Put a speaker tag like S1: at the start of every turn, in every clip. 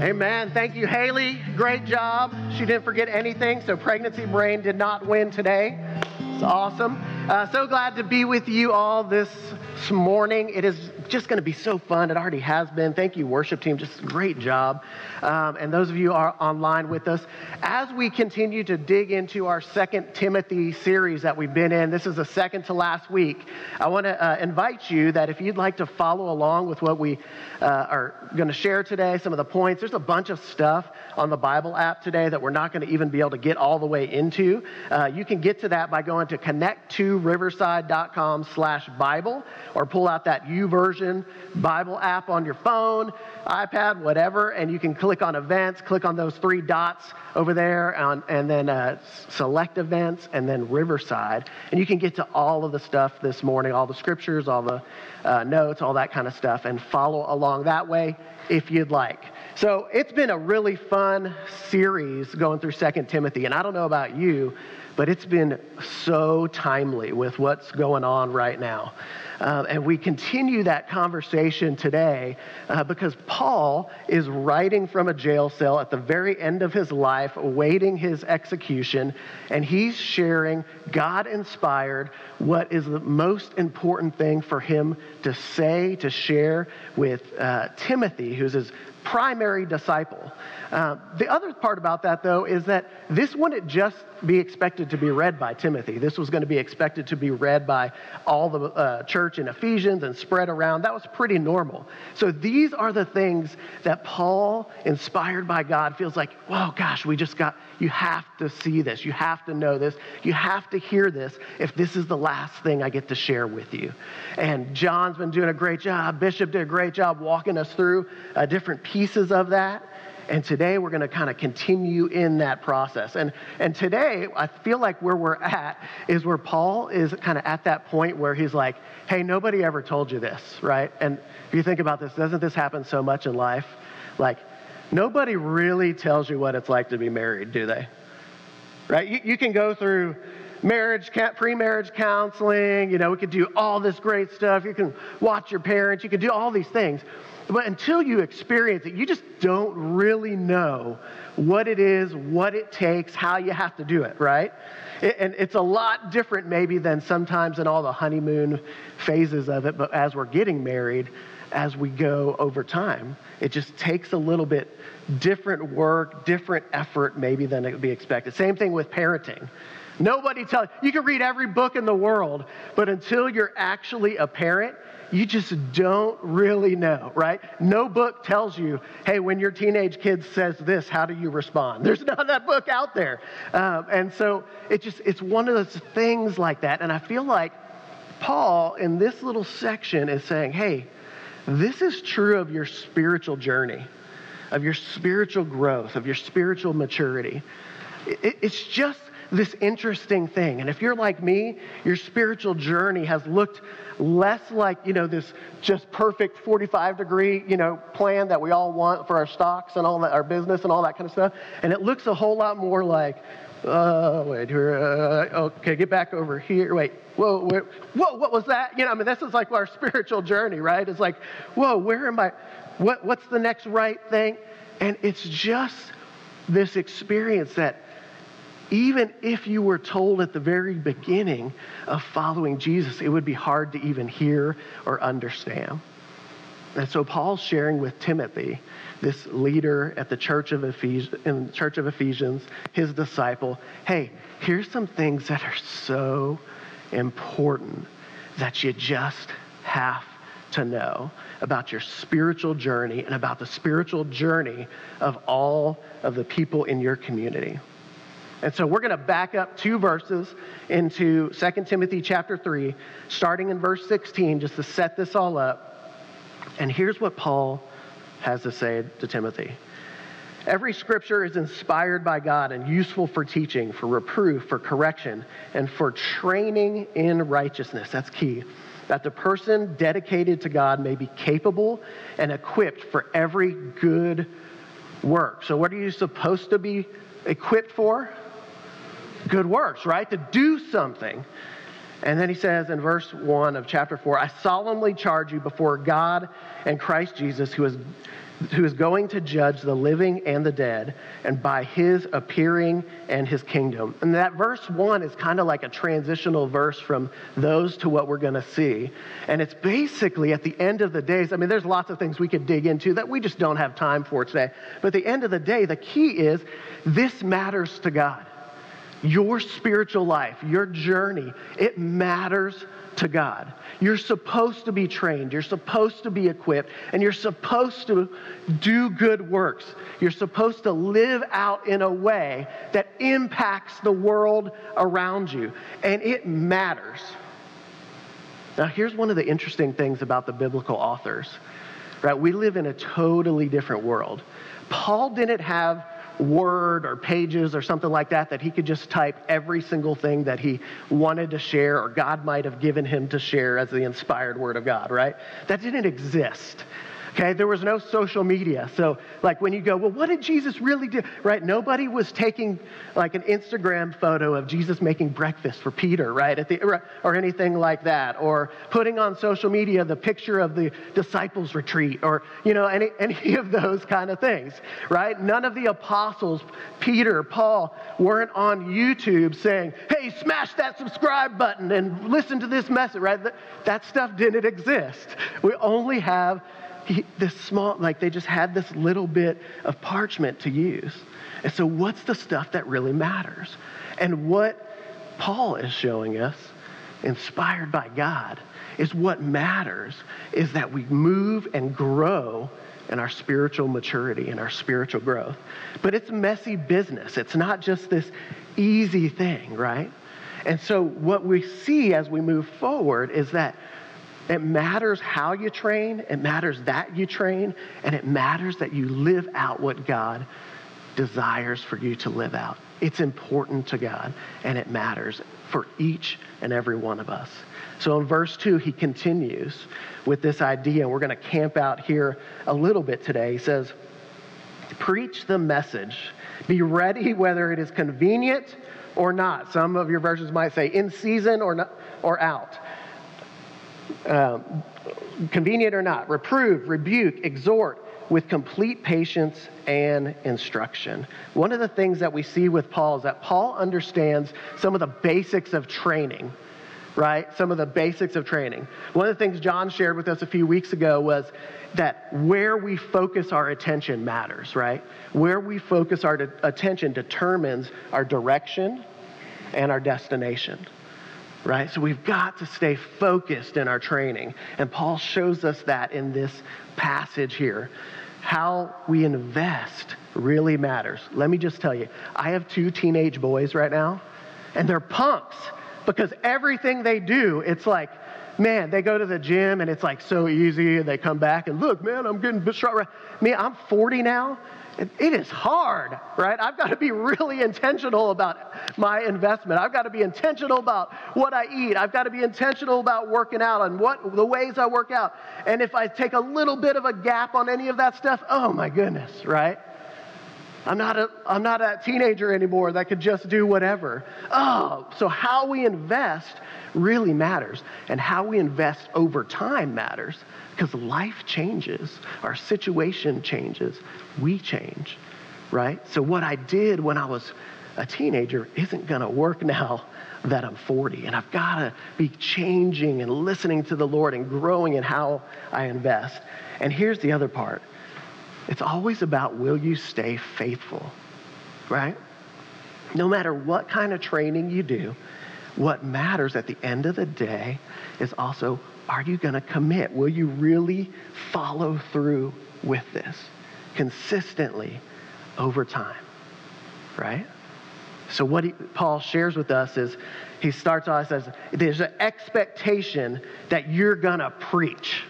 S1: Amen. Thank you, Haley. Great job. She didn't forget anything, so Pregnancy Brain did not win today. It's awesome. Uh, so glad to be with you all this morning. It is just going to be so fun. It already has been. Thank you, worship team. Just great job. Um, and those of you are online with us. As we continue to dig into our second Timothy series that we've been in, this is the second to last week. I want to uh, invite you that if you'd like to follow along with what we uh, are going to share today, some of the points, there's a bunch of stuff on the Bible app today that we're not going to even be able to get all the way into. Uh, you can get to that by going to connect2riverside.com slash Bible or pull out that YouVersion Bible app on your phone, iPad, whatever, and you can click on events, click on those three dots over there, and then uh, select events, and then Riverside. And you can get to all of the stuff this morning, all the scriptures, all the uh, notes, all that kind of stuff, and follow along that way if you'd like. So it's been a really fun series going through Second Timothy, and I don't know about you, but it's been so timely with what's going on right now. Uh, and we continue that conversation today uh, because Paul is writing from a jail cell at the very end of his life, awaiting his execution, and he's sharing God inspired what is the most important thing for him to say, to share with uh, Timothy, who's his primary disciple. Uh, the other part about that, though, is that this wouldn't just be expected to be read by Timothy. This was going to be expected to be read by all the uh, church in Ephesians and spread around. That was pretty normal. So these are the things that Paul, inspired by God, feels like, whoa, gosh, we just got, you have to see this. You have to know this. You have to hear this if this is the last thing I get to share with you. And John's been doing a great job. Bishop did a great job walking us through uh, different pieces of that. And today we're going to kind of continue in that process. And, and today, I feel like where we're at is where Paul is kind of at that point where he's like, hey, nobody ever told you this, right? And if you think about this, doesn't this happen so much in life? Like, nobody really tells you what it's like to be married, do they? Right? You, you can go through marriage, pre-marriage counseling. You know, we could do all this great stuff. You can watch your parents. You can do all these things. But until you experience it, you just don't really know what it is, what it takes, how you have to do it, right? And it's a lot different, maybe, than sometimes in all the honeymoon phases of it. But as we're getting married, as we go over time, it just takes a little bit different work, different effort, maybe, than it would be expected. Same thing with parenting. Nobody tells you can read every book in the world, but until you're actually a parent, you just don't really know, right? No book tells you, hey, when your teenage kid says this, how do you respond? There's not that book out there. Um, and so it just, it's one of those things like that. And I feel like Paul in this little section is saying, hey, this is true of your spiritual journey, of your spiritual growth, of your spiritual maturity. It's just this interesting thing. And if you're like me, your spiritual journey has looked less like, you know, this just perfect 45 degree, you know, plan that we all want for our stocks and all that, our business and all that kind of stuff. And it looks a whole lot more like, uh, wait, here, uh, okay, get back over here. Wait, whoa, wait, whoa, what was that? You know, I mean, this is like our spiritual journey, right? It's like, whoa, where am I? What, what's the next right thing? And it's just this experience that even if you were told at the very beginning of following Jesus, it would be hard to even hear or understand. And so Paul's sharing with Timothy, this leader at the church of in the church of Ephesians, his disciple, hey, here's some things that are so important that you just have to know about your spiritual journey and about the spiritual journey of all of the people in your community. And so we're going to back up two verses into 2 Timothy chapter 3, starting in verse 16, just to set this all up. And here's what Paul has to say to Timothy. Every scripture is inspired by God and useful for teaching, for reproof, for correction, and for training in righteousness. That's key. That the person dedicated to God may be capable and equipped for every good work. So, what are you supposed to be equipped for? good works, right? To do something. And then he says in verse 1 of chapter 4 I solemnly charge you before God and Christ Jesus, who has who is going to judge the living and the dead, and by his appearing and his kingdom. And that verse one is kind of like a transitional verse from those to what we're going to see. And it's basically at the end of the days, I mean, there's lots of things we could dig into that we just don't have time for today. But at the end of the day, the key is this matters to God. Your spiritual life, your journey, it matters to God. You're supposed to be trained, you're supposed to be equipped, and you're supposed to do good works. You're supposed to live out in a way that impacts the world around you, and it matters. Now, here's one of the interesting things about the biblical authors, right? We live in a totally different world. Paul didn't have Word or pages or something like that that he could just type every single thing that he wanted to share or God might have given him to share as the inspired Word of God, right? That didn't exist. Okay, there was no social media. So, like when you go, well, what did Jesus really do? Right? Nobody was taking like an Instagram photo of Jesus making breakfast for Peter, right? At the, or anything like that. Or putting on social media the picture of the disciples' retreat or, you know, any, any of those kind of things, right? None of the apostles, Peter, Paul, weren't on YouTube saying, hey, smash that subscribe button and listen to this message, right? That, that stuff didn't exist. We only have this small, like they just had this little bit of parchment to use. And so, what's the stuff that really matters? And what Paul is showing us, inspired by God, is what matters is that we move and grow in our spiritual maturity and our spiritual growth. But it's messy business. It's not just this easy thing, right? And so, what we see as we move forward is that it matters how you train, it matters that you train, and it matters that you live out what God desires for you to live out. It's important to God, and it matters for each and every one of us. So in verse 2, he continues with this idea, we're going to camp out here a little bit today. He says, Preach the message. Be ready whether it is convenient or not. Some of your versions might say in season or, not, or out um, convenient or not, reprove, rebuke, exhort with complete patience and instruction. One of the things that we see with Paul is that Paul understands some of the basics of training, right? Some of the basics of training. One of the things John shared with us a few weeks ago was that where we focus our attention matters, right? Where we focus our de- attention determines our direction and our destination right? So we've got to stay focused in our training. And Paul shows us that in this passage here. How we invest really matters. Let me just tell you, I have two teenage boys right now, and they're punks because everything they do, it's like, man, they go to the gym and it's like so easy, and they come back and look, man, I'm getting strong. Right, me, I'm 40 now, it is hard, right? I've got to be really intentional about my investment. I've got to be intentional about what I eat. I've got to be intentional about working out and what the ways I work out. And if I take a little bit of a gap on any of that stuff, oh my goodness, right? I'm not a I'm not a teenager anymore that could just do whatever. Oh, so how we invest really matters and how we invest over time matters because life changes, our situation changes, we change, right? So, what I did when I was a teenager isn't going to work now that I'm 40. And I've got to be changing and listening to the Lord and growing in how I invest. And here's the other part it's always about will you stay faithful, right? No matter what kind of training you do, what matters at the end of the day is also are you going to commit? Will you really follow through with this consistently over time? Right? So, what he, Paul shares with us is he starts off as there's an expectation that you're going to preach,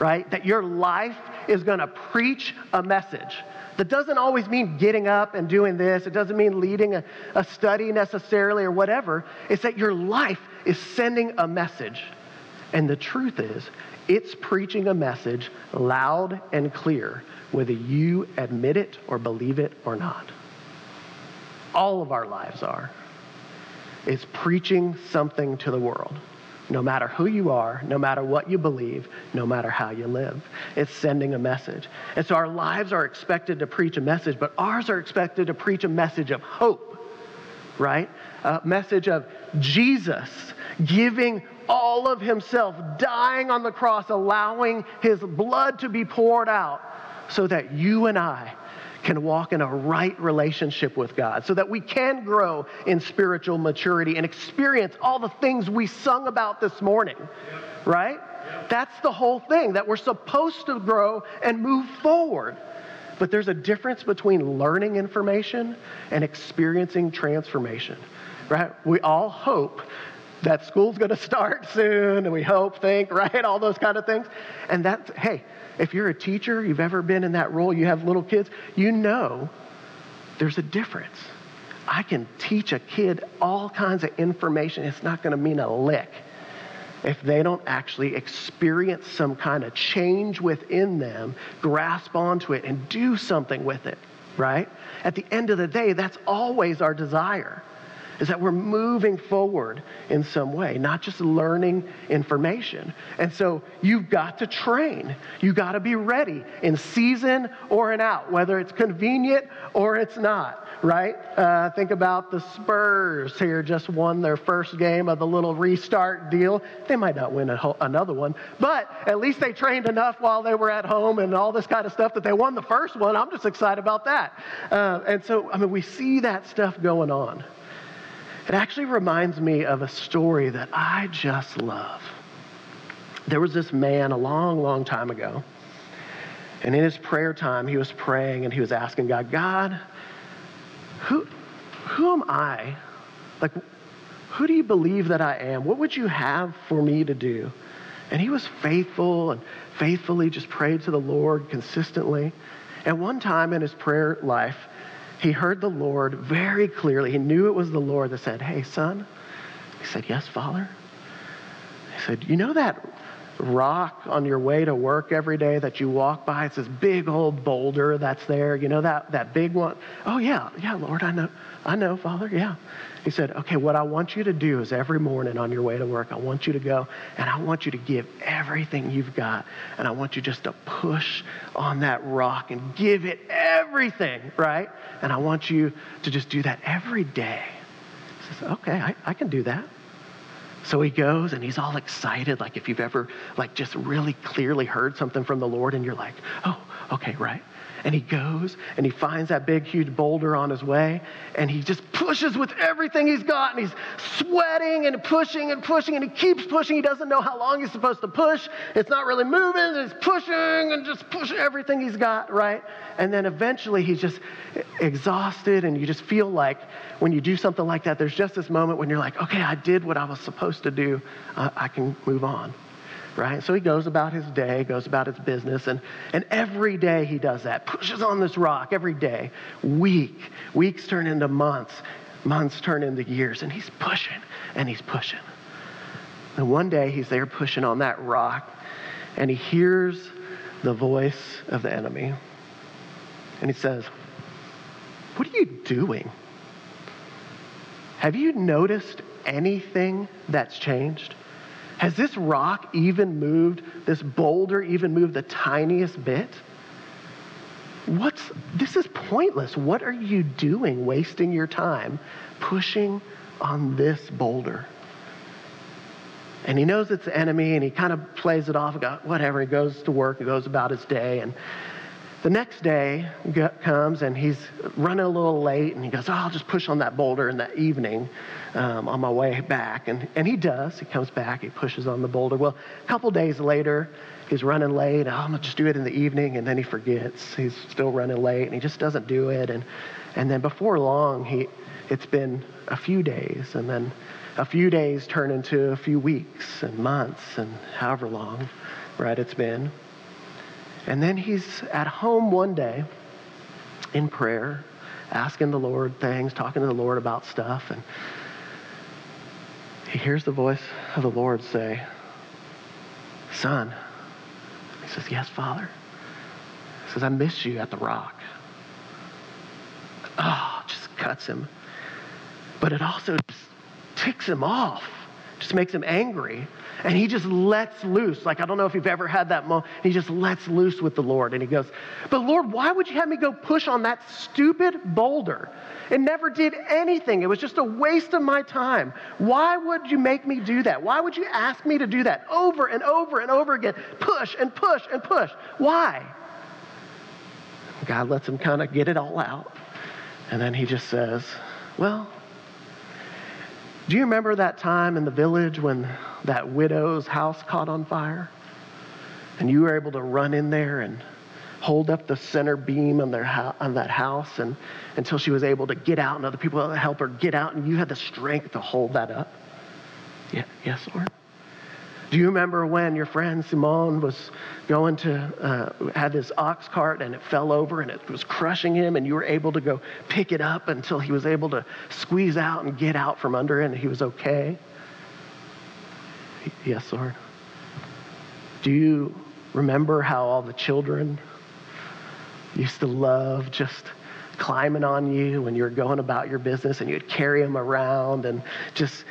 S1: right? That your life is going to preach a message. That doesn't always mean getting up and doing this. It doesn't mean leading a, a study necessarily or whatever. It's that your life is sending a message. And the truth is, it's preaching a message loud and clear, whether you admit it or believe it or not. All of our lives are. It's preaching something to the world, no matter who you are, no matter what you believe, no matter how you live. It's sending a message. And so our lives are expected to preach a message, but ours are expected to preach a message of hope, right? A message of Jesus giving all of himself, dying on the cross, allowing his blood to be poured out so that you and I can walk in a right relationship with God, so that we can grow in spiritual maturity and experience all the things we sung about this morning, right? That's the whole thing, that we're supposed to grow and move forward. But there's a difference between learning information and experiencing transformation, right? We all hope that school's going to start soon, and we hope, think, right? All those kind of things. And that's, hey, if you're a teacher, you've ever been in that role, you have little kids, you know there's a difference. I can teach a kid all kinds of information. It's not going to mean a lick if they don't actually experience some kind of change within them, grasp onto it, and do something with it, right? At the end of the day, that's always our desire is that we're moving forward in some way, not just learning information. And so you've got to train. You've got to be ready in season or in out, whether it's convenient or it's not, right? Uh, think about the Spurs here, just won their first game of the little restart deal. They might not win ho- another one, but at least they trained enough while they were at home and all this kind of stuff that they won the first one. I'm just excited about that. Uh, and so, I mean, we see that stuff going on. It actually reminds me of a story that I just love. There was this man a long, long time ago, and in his prayer time, he was praying and he was asking God, God, who, who am I? Like, who do you believe that I am? What would you have for me to do? And he was faithful and faithfully just prayed to the Lord consistently. And one time in his prayer life, he heard the Lord very clearly. He knew it was the Lord that said, Hey, son. He said, Yes, Father. He said, You know that rock on your way to work every day that you walk by? It's this big old boulder that's there. You know that, that big one? Oh, yeah. Yeah, Lord, I know. I know, Father. Yeah. He said, Okay, what I want you to do is every morning on your way to work, I want you to go and I want you to give everything you've got. And I want you just to push on that rock and give it everything, right? And I want you to just do that every day. He says, Okay, I, I can do that. So he goes and he's all excited, like if you've ever like just really clearly heard something from the Lord and you're like, oh, okay, right. And he goes and he finds that big, huge boulder on his way and he just pushes with everything he's got and he's sweating and pushing and pushing and he keeps pushing. He doesn't know how long he's supposed to push. It's not really moving. And he's pushing and just pushing everything he's got, right? And then eventually he's just exhausted and you just feel like when you do something like that, there's just this moment when you're like, okay, I did what I was supposed to do. Uh, I can move on right? So he goes about his day, goes about his business, and, and every day he does that, pushes on this rock every day. Week, weeks turn into months, months turn into years, and he's pushing and he's pushing. And one day he's there pushing on that rock, and he hears the voice of the enemy. And he says, What are you doing? Have you noticed anything that's changed? Has this rock even moved, this boulder even moved the tiniest bit? What's this is pointless. What are you doing wasting your time pushing on this boulder? And he knows it's the enemy and he kind of plays it off, whatever. He goes to work, he goes about his day. And the next day comes and he's running a little late and he goes, Oh, I'll just push on that boulder in the evening um, on my way back. And, and he does. He comes back, he pushes on the boulder. Well, a couple days later, he's running late. Oh, I'm going to just do it in the evening. And then he forgets. He's still running late and he just doesn't do it. And, and then before long, he, it's been a few days. And then a few days turn into a few weeks and months and however long, right, it's been. And then he's at home one day in prayer, asking the Lord things, talking to the Lord about stuff. And he hears the voice of the Lord say, Son. He says, Yes, Father. He says, I miss you at the rock. Oh, just cuts him. But it also just ticks him off. Just makes him angry. And he just lets loose. Like, I don't know if you've ever had that moment. He just lets loose with the Lord. And he goes, But Lord, why would you have me go push on that stupid boulder? It never did anything. It was just a waste of my time. Why would you make me do that? Why would you ask me to do that over and over and over again? Push and push and push. Why? God lets him kind of get it all out. And then he just says, Well, do you remember that time in the village when that widow's house caught on fire? And you were able to run in there and hold up the center beam on, their on that house and, until she was able to get out and other people help her get out, and you had the strength to hold that up? Yeah, yes, Lord. Do you remember when your friend Simone was going to, uh, had this ox cart and it fell over and it was crushing him and you were able to go pick it up until he was able to squeeze out and get out from under it and he was okay? Yes, Lord. Do you remember how all the children used to love just climbing on you when you were going about your business and you'd carry them around and just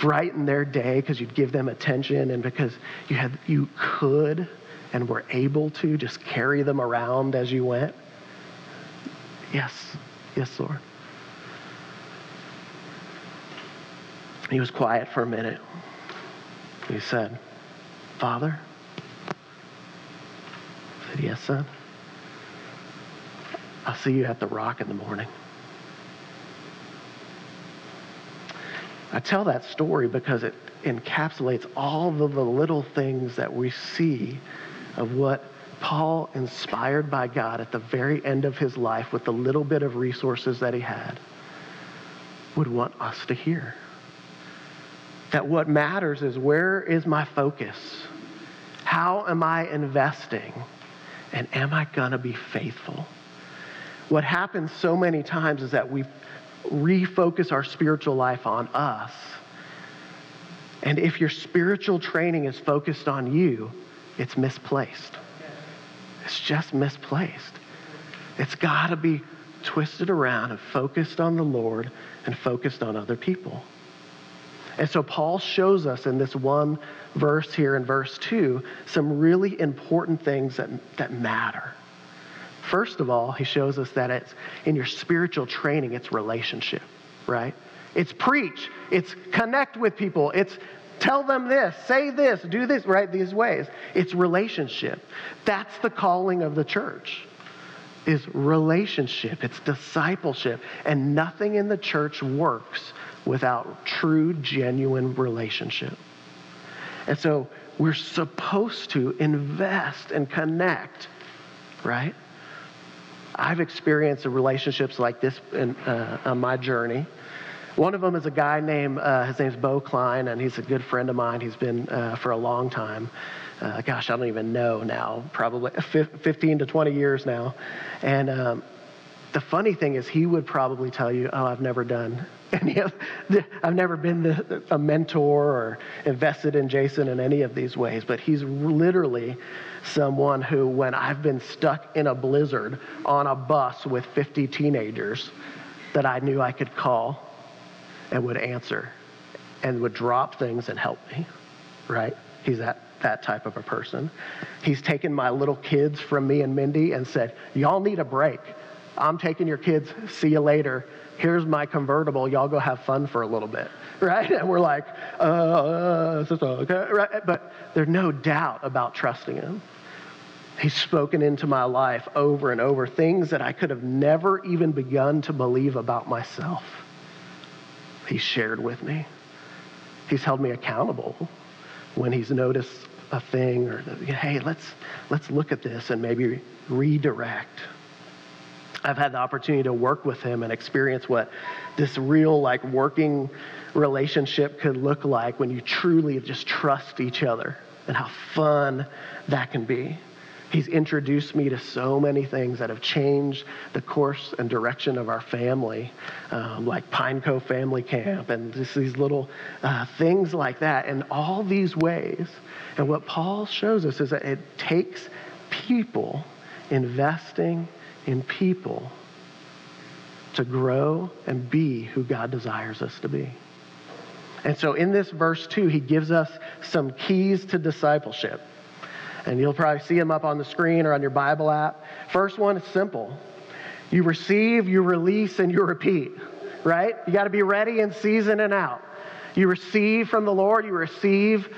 S1: brighten their day because you'd give them attention and because you had you could and were able to just carry them around as you went? Yes. Yes, Lord. He was quiet for a minute. He said, Father? I said, Yes, son. I'll see you at the rock in the morning. I tell that story because it encapsulates all of the little things that we see of what Paul, inspired by God at the very end of his life with the little bit of resources that he had, would want us to hear. That what matters is where is my focus? How am I investing? And am I going to be faithful? What happens so many times is that we refocus our spiritual life on us. And if your spiritual training is focused on you, it's misplaced. It's just misplaced. It's got to be twisted around and focused on the Lord and focused on other people. And so Paul shows us in this one verse here in verse 2 some really important things that, that matter. First of all, he shows us that it's in your spiritual training, it's relationship, right? It's preach, it's connect with people, it's tell them this, say this, do this, right? These ways. It's relationship. That's the calling of the church. Is relationship, it's discipleship, and nothing in the church works without true, genuine relationship. And so we're supposed to invest and connect, right? I've experienced relationships like this in, uh, on my journey. One of them is a guy named, uh, his name's Bo Klein, and he's a good friend of mine. He's been uh, for a long time. Uh, gosh, I don't even know now, probably 15 to 20 years now. And um, the funny thing is, he would probably tell you, Oh, I've never done any of, I've never been the, a mentor or invested in Jason in any of these ways. But he's literally someone who, when I've been stuck in a blizzard on a bus with 50 teenagers, that I knew I could call and would answer and would drop things and help me, right? He's that, that type of a person. He's taken my little kids from me and Mindy and said, Y'all need a break. I'm taking your kids. See you later. Here's my convertible. Y'all go have fun for a little bit, right? And we're like, uh, okay, right? But there's no doubt about trusting him. He's spoken into my life over and over things that I could have never even begun to believe about myself. He's shared with me. He's held me accountable when he's noticed a thing or hey, let's let's look at this and maybe redirect. I've had the opportunity to work with him and experience what this real, like, working relationship could look like when you truly just trust each other and how fun that can be. He's introduced me to so many things that have changed the course and direction of our family, um, like Pine Cove Family Camp and just these little uh, things like that, in all these ways. And what Paul shows us is that it takes people investing in people to grow and be who God desires us to be. And so in this verse 2, he gives us some keys to discipleship. And you'll probably see them up on the screen or on your Bible app. First one is simple you receive, you release, and you repeat, right? You got to be ready in season and out. You receive from the Lord, you receive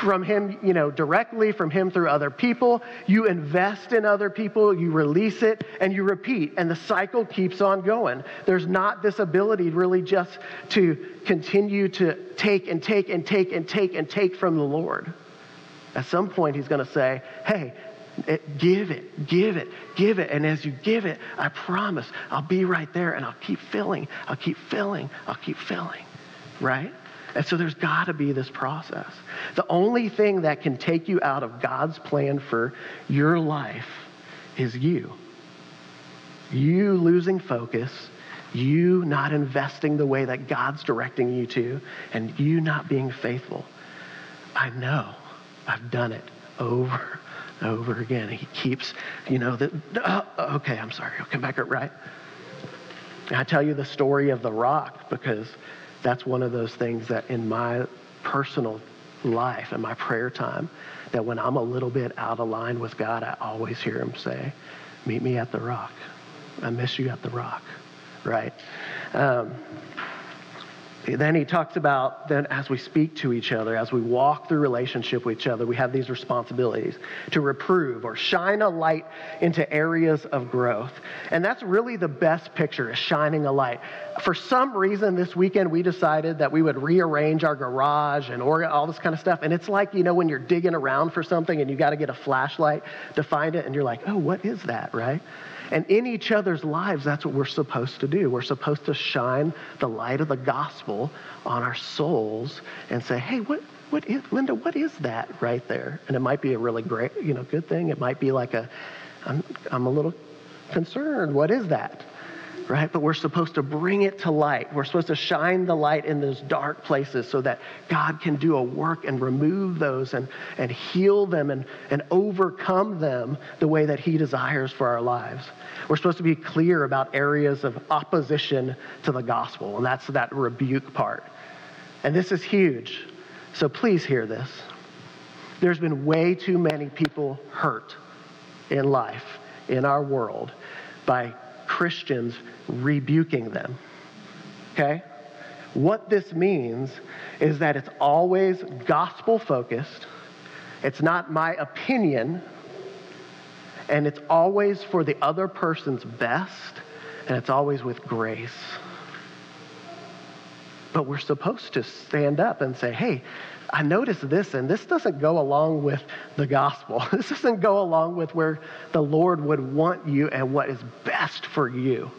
S1: from Him, you know, directly from Him through other people. You invest in other people, you release it, and you repeat. And the cycle keeps on going. There's not this ability really just to continue to take and take and take and take and take from the Lord. At some point, He's going to say, hey, it, give it, give it, give it. And as you give it, I promise I'll be right there and I'll keep filling, I'll keep filling, I'll keep filling, right? And so there's got to be this process. The only thing that can take you out of God's plan for your life is you. You losing focus, you not investing the way that God's directing you to, and you not being faithful. I know. I've done it over and over again. He keeps, you know, that, uh, okay, I'm sorry, I'll come back right. I tell you the story of the rock because that's one of those things that in my personal life and my prayer time, that when I'm a little bit out of line with God, I always hear him say, Meet me at the rock. I miss you at the rock, right? Um, then he talks about then as we speak to each other, as we walk through relationship with each other, we have these responsibilities to reprove or shine a light into areas of growth. And that's really the best picture is shining a light. For some reason this weekend we decided that we would rearrange our garage and all this kind of stuff. And it's like, you know, when you're digging around for something and you got to get a flashlight to find it and you're like, "Oh, what is that?" right? And in each other's lives, that's what we're supposed to do. We're supposed to shine the light of the gospel on our souls and say, hey, what, what is, Linda, what is that right there? And it might be a really great, you know, good thing. It might be like a, I'm, I'm a little concerned. What is that? Right? But we're supposed to bring it to light. We're supposed to shine the light in those dark places so that God can do a work and remove those and, and heal them and, and overcome them the way that He desires for our lives. We're supposed to be clear about areas of opposition to the gospel, and that's that rebuke part. And this is huge. So please hear this. There's been way too many people hurt in life, in our world, by Christians rebuking them. Okay? What this means is that it's always gospel focused, it's not my opinion, and it's always for the other person's best, and it's always with grace. But we're supposed to stand up and say, hey, I noticed this, and this doesn't go along with the gospel. This doesn't go along with where the Lord would want you and what is best for you,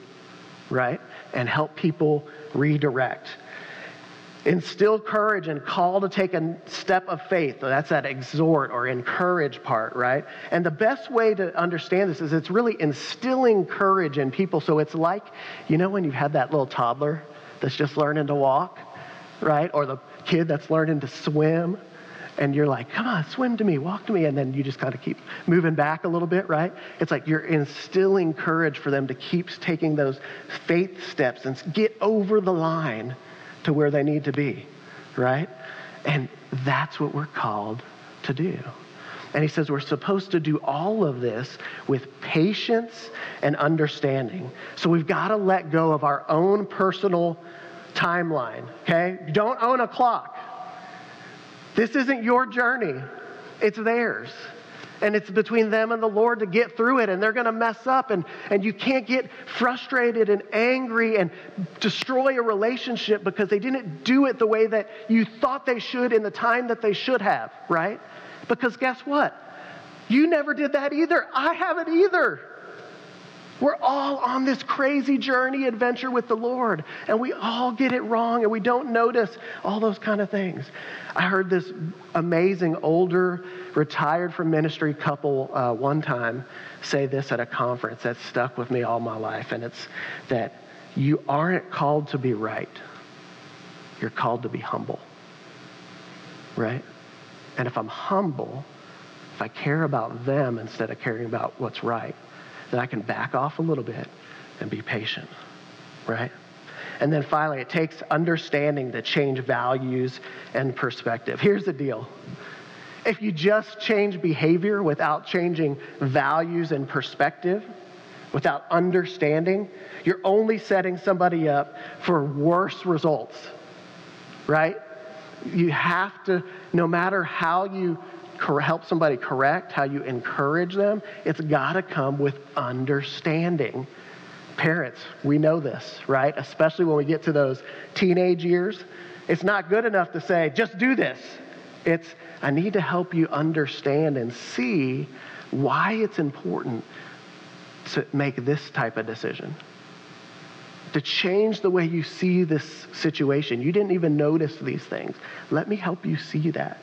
S1: right? And help people redirect. Instill courage and call to take a step of faith. That's that exhort or encourage part, right? And the best way to understand this is it's really instilling courage in people. So it's like, you know, when you've had that little toddler that's just learning to walk, right? Or the kid that's learning to swim and you're like, come on, swim to me, walk to me. And then you just kind of keep moving back a little bit, right? It's like you're instilling courage for them to keep taking those faith steps and get over the line to where they need to be, right? And that's what we're called to do. And he says we're supposed to do all of this with patience and understanding. So we've got to let go of our own personal timeline, okay? You don't own a clock. This isn't your journey, it's theirs. And it's between them and the Lord to get through it, and they're to mess up, and, and you can't get frustrated and angry and destroy a relationship because they didn't do it the way that you thought they should in the time that they should have, right? Because guess what? You never did that either. I haven't either. We're all on this crazy journey adventure with the Lord, and we all get it wrong, and we don't notice all those kind of things. I heard this amazing older, retired from ministry couple uh, one time say this at a conference that stuck with me all my life, and it's that you aren't called to be right, you're called to be humble. Right? And if I'm humble, if I care about them instead of caring about what's right, that I can back off a little bit and be patient, right? And then finally, it takes understanding to change values and perspective. Here's the deal if you just change behavior without changing values and perspective, without understanding, you're only setting somebody up for worse results, right? You have to, no matter how you help somebody correct, how you encourage them, it's got to come with understanding. Parents, we know this, right? Especially when we get to those teenage years. It's not good enough to say, just do this. It's, I need to help you understand and see why it's important to make this type of decision. To change the way you see this situation. You didn't even notice these things. Let me help you see that.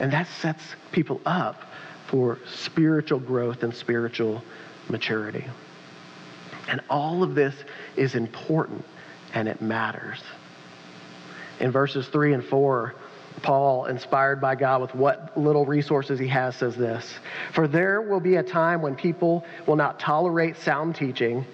S1: And that sets people up for spiritual growth and spiritual maturity. And all of this is important and it matters. In verses 3 and 4, Paul, inspired by God with what little resources he has, says this For there will be a time when people will not tolerate sound teaching.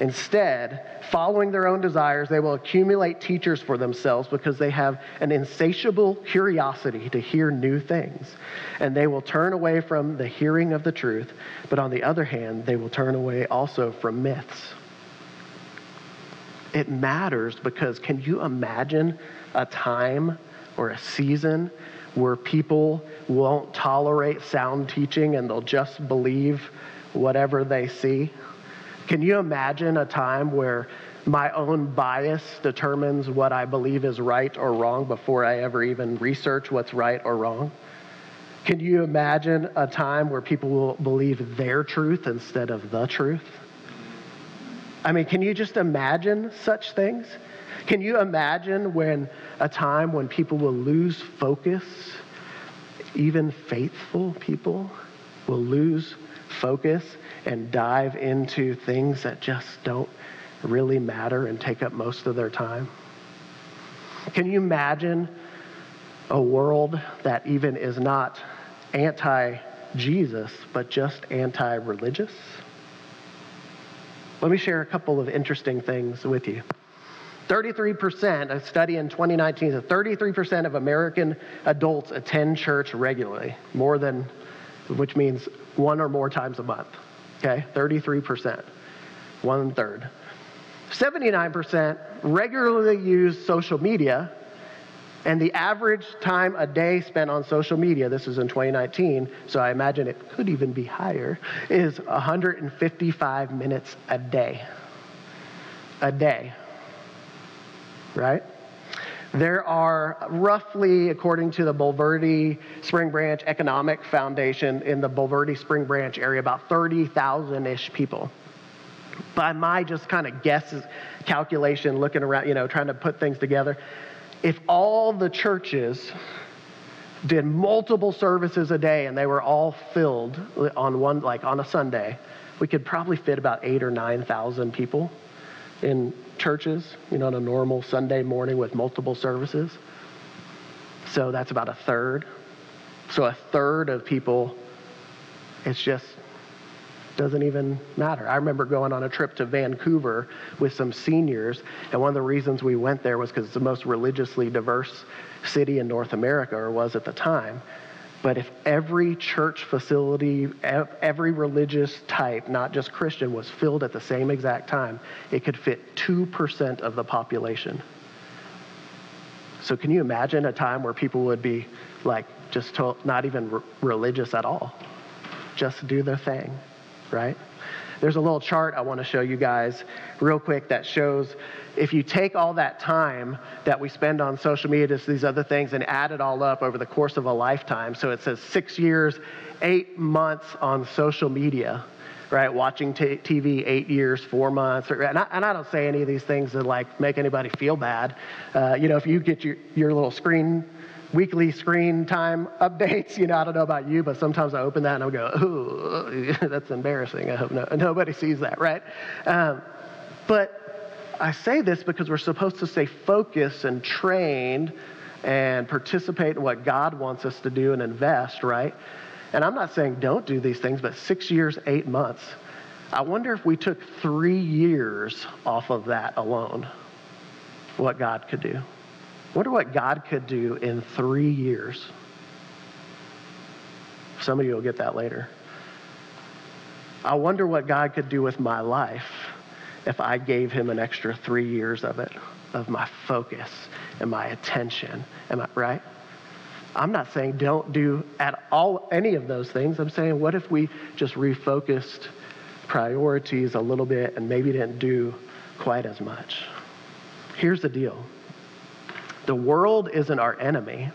S1: Instead, following their own desires, they will accumulate teachers for themselves because they have an insatiable curiosity to hear new things. And they will turn away from the hearing of the truth, but on the other hand, they will turn away also from myths. It matters because can you imagine a time or a season where people won't tolerate sound teaching and they'll just believe whatever they see? Can you imagine a time where my own bias determines what I believe is right or wrong before I ever even research what's right or wrong? Can you imagine a time where people will believe their truth instead of the truth? I mean, can you just imagine such things? Can you imagine when a time when people will lose focus? Even faithful people will lose focus and dive into things that just don't really matter and take up most of their time? Can you imagine a world that even is not anti Jesus, but just anti religious? Let me share a couple of interesting things with you. 33%, a study in 2019 says 33% of American adults attend church regularly, more than, which means one or more times a month. Okay, 33%, one third. 79% regularly use social media, and the average time a day spent on social media, this is in 2019, so I imagine it could even be higher, is 155 minutes a day. A day. Right? There are roughly, according to the Bulverde Spring Branch Economic Foundation in the Bulverde Spring Branch area, about 30,000 ish people. By my just kind of guess calculation, looking around, you know, trying to put things together, if all the churches did multiple services a day and they were all filled on one, like on a Sunday, we could probably fit about eight or 9,000 people in churches, you know, on a normal Sunday morning with multiple services. So that's about a third. So a third of people, it's just doesn't even matter. I remember going on a trip to Vancouver with some seniors, and one of the reasons we went there was because it's the most religiously diverse city in North America, or was at the time. But if every church facility, every religious type, not just Christian, was filled at the same exact time, it could fit 2% of the population. So, can you imagine a time where people would be like just to, not even r- religious at all? Just do their thing, right? There's a little chart I want to show you guys real quick that shows if you take all that time that we spend on social media, just these other things, and add it all up over the course of a lifetime. So it says six years, eight months on social media, right? Watching t- TV eight years, four months. Or, and, I, and, I, don't say any of these things to like make anybody feel bad. Uh, you know, if you get your, your little screen weekly screen time updates. You know, I don't know about you, but sometimes I open that and I go, ooh, that's embarrassing. I hope no, nobody sees that, right? Um, but I say this because we're supposed to stay focused and trained and participate in what God wants us to do and invest, right? And I'm not saying don't do these things, but six years, eight months. I wonder if we took three years off of that alone. what God could do. Wonder what God could do in three years. Some of you will get that later. I wonder what God could do with my life if I gave him an extra three years of it, of my focus and my attention. Am I right? I'm not saying don't do at all any of those things. I'm saying what if we just refocused priorities a little bit and maybe didn't do quite as much? Here's the deal. The world isn't our enemy.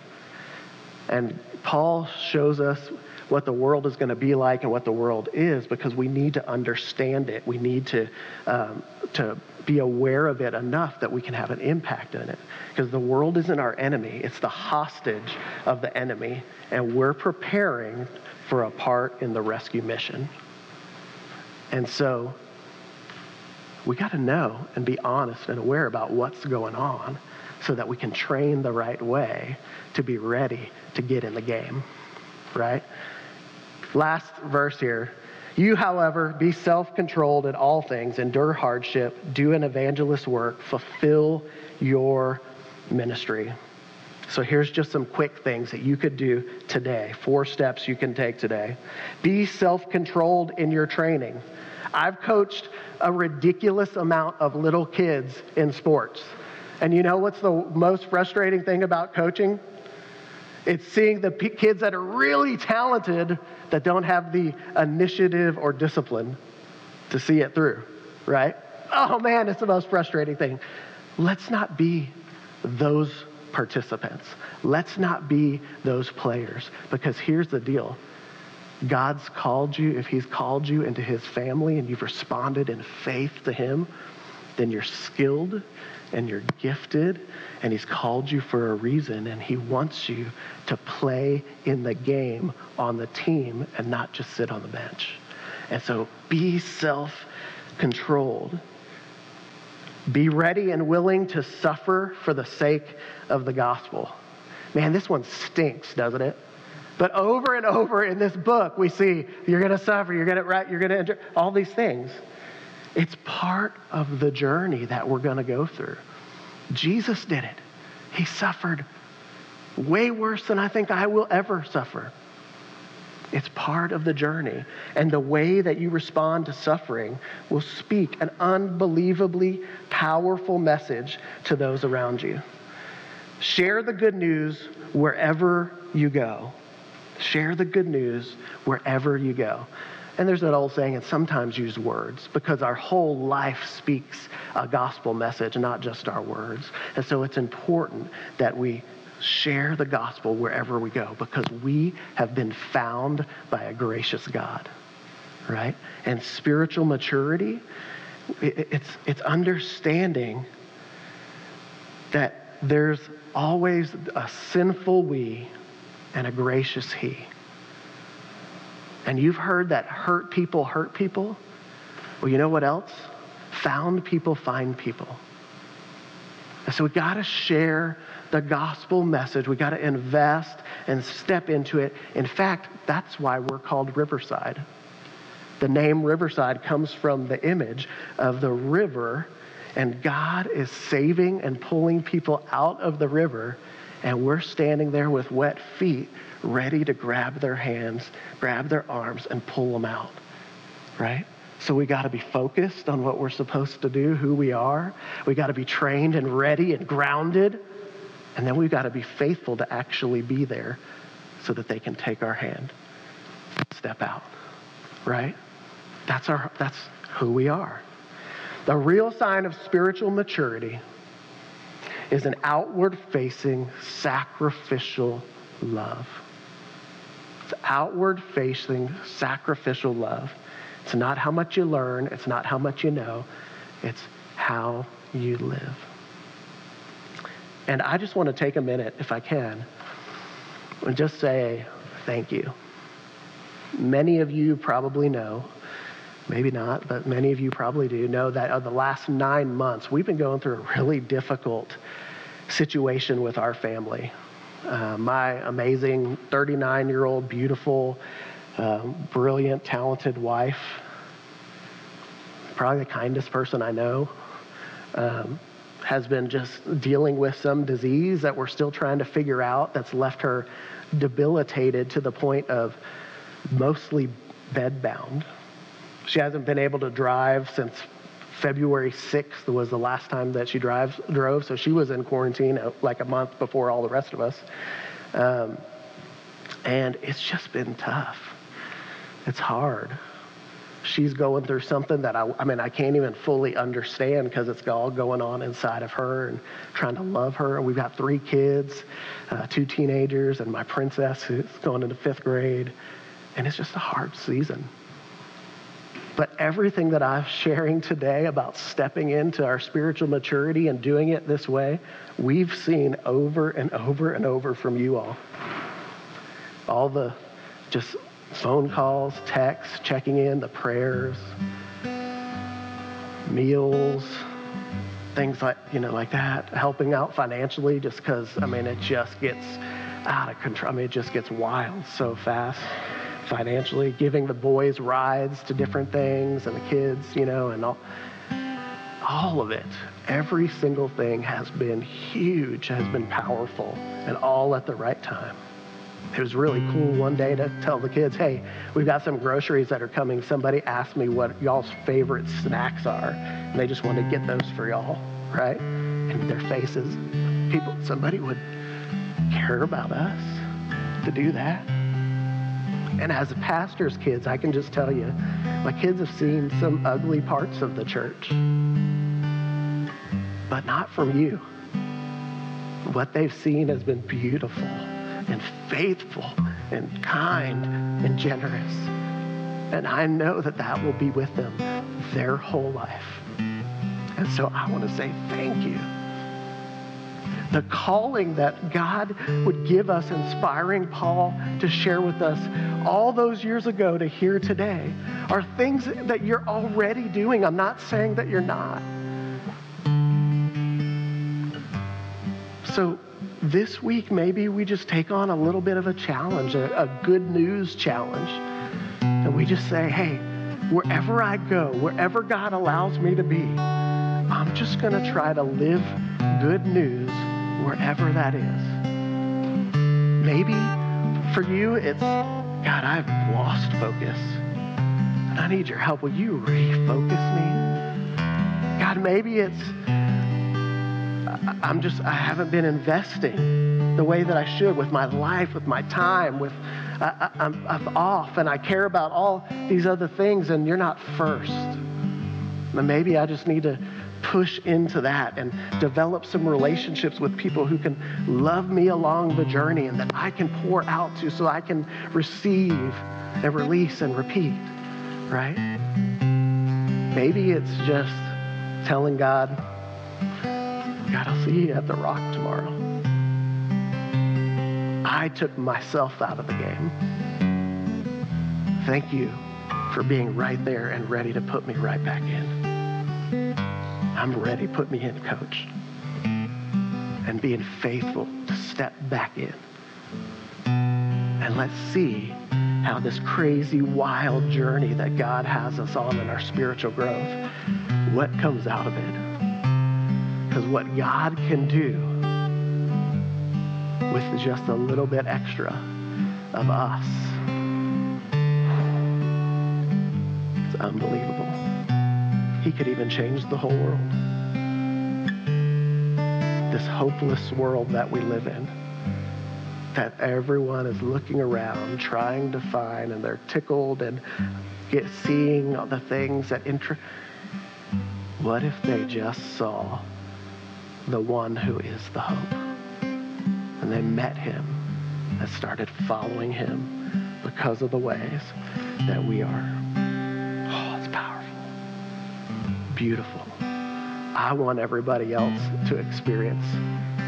S1: And Paul shows us what the world is going to be like and what the world is because we need to understand it. We need to, um, to be aware of it enough that we can have an impact on it. Because the world isn't our enemy, it's the hostage of the enemy. And we're preparing for a part in the rescue mission. And so we got to know and be honest and aware about what's going on so that we can train the right way to be ready to get in the game, right? Last verse here. You, however, be self controlled in all things, endure hardship, do an evangelist work, fulfill your ministry. So here's just some quick things that you could do today. Four steps you can take today. Be self controlled in your training. I've coached a ridiculous amount of little kids in sports. And you know what's the most frustrating thing about coaching? It's seeing the kids that are really talented that don't have the initiative or discipline to see it through, right? Oh man, it's the most frustrating thing. Let's not be those participants. Let's not be those players because here's the deal. God's called you, if He's called you into His family and you've responded in faith to Him, then you're skilled and you're gifted, and He's called you for a reason, and He wants you to play in the game on the team and not just sit on the bench. And so be self controlled. Be ready and willing to suffer for the sake of the gospel. Man, this one stinks, doesn't it? But over and over in this book, we see you're going to suffer, you're going to you're going to all these things. It's part of the journey that we're going to go through. Jesus did it. He suffered way worse than I think I will ever suffer. It's part of the journey. And the way that you respond to suffering will speak an unbelievably powerful message to those around you. Share the good news wherever you go. Share the good news wherever you go. And there's that old saying, and sometimes use words because our whole life speaks a gospel message, not just our words. And so it's important that we share the gospel wherever we go because we have been found by a gracious God, right? And spiritual maturity, it's, it's understanding that there's always a sinful we and a gracious he. And you've heard that hurt people hurt people. Well, you know what else? Found people find people. And so we got to share the gospel message. We got to invest and step into it. In fact, that's why we're called Riverside. The name Riverside comes from the image of the river, and God is saving and pulling people out of the river, and we're standing there with wet feet ready to grab their hands, grab their arms, and pull them out, right? So we got to be focused on what we're supposed to do, who we are. We got to be trained and ready and grounded. And then we've got to be faithful to actually be there so that they can take our hand, step out, right? That's, our, that's who we are. The real sign of spiritual maturity is an outward facing, sacrificial love It's outward facing, sacrificial love. It's not how much you learn, it's not how much you know, it's how you live. And I just want to take a minute, if I can, and just say thank you. Many of you probably know, maybe not, but many of you probably do know that of the last nine months, we've been going through a really difficult situation with our family. Uh, my amazing 39 year old, beautiful, uh, brilliant, talented wife, probably the kindest person I know, um, has been just dealing with some disease that we're still trying to figure out that's left her debilitated to the point of mostly bedbound. She hasn't been able to drive since February 6th was the last time that she drives, drove, so she was in quarantine uh, like a month before all the rest of us. Um, and it's just been tough. It's hard. She's going through something that I, I mean, I can't even fully understand because it's all going on inside of her and trying to love her. We've got three kids, uh, two teenagers, and my princess who's going into fifth grade. And it's just a hard season. But everything that I'm sharing today about stepping into our spiritual maturity and doing it this way, we've seen over and over and over from you all. All the just phone calls, texts, checking in, the prayers, meals, things like, you know, like that, helping out financially just because, I mean, it just gets out of control. I mean, it just gets wild so fast financially, giving the boys rides to different mm-hmm. things and the kids, you know, and all, all of it. Every single thing has been huge, has been mm-hmm. powerful, and all at the right time. It was really cool mm. one day to tell the kids, hey, we've got some groceries that are coming. Somebody asked me what y'all's favorite snacks are, and they just wanted to get those for y'all, right? And their faces, people, somebody would care about us to do that. And as a pastor's kids, I can just tell you, my kids have seen some ugly parts of the church, but not from you. What they've seen has been beautiful and faithful and kind and generous. And I know that that will be with them their whole life. And so I want to say thank you the calling that God would give us, inspiring Paul to share with us all those years ago to hear today, are things that you're already doing. I'm not saying that you're not. So, this week, maybe we just take on a little bit of a challenge, a, a good news challenge. And we just say, hey, wherever I go, wherever God allows me to be, I'm just going to try to live good news wherever that is. Maybe for you, it's God, I've lost focus. And I need your help. Will you refocus me? God, maybe it's I'm just, I haven't been investing the way that I should with my life, with my time, with, I, am I'm off and I care about all these other things and you're not first. Maybe I just need to push into that and develop some relationships with people who can love me along the journey and that I can pour out to so I can receive and release and repeat, right? Maybe it's just telling God, God, I'll see you at the rock tomorrow. I took myself out of the game. Thank you for being right there and ready to put me right back in. I'm ready. Put me in, coach. And being faithful to step back in. And let's see how this crazy, wild journey that God has us on in our spiritual growth, what comes out of it. Because what God can do with just a little bit extra of us, it's unbelievable. He could even change the whole world. This hopeless world that we live in, that everyone is looking around, trying to find, and they're tickled and get seeing the things that interest. What if they just saw the one who is the hope? And they met him and started following him because of the ways that we are beautiful. I want everybody else to experience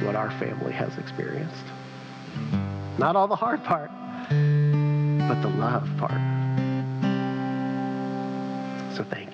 S1: what our family has experienced. Not all the hard part, but the love part. So thank.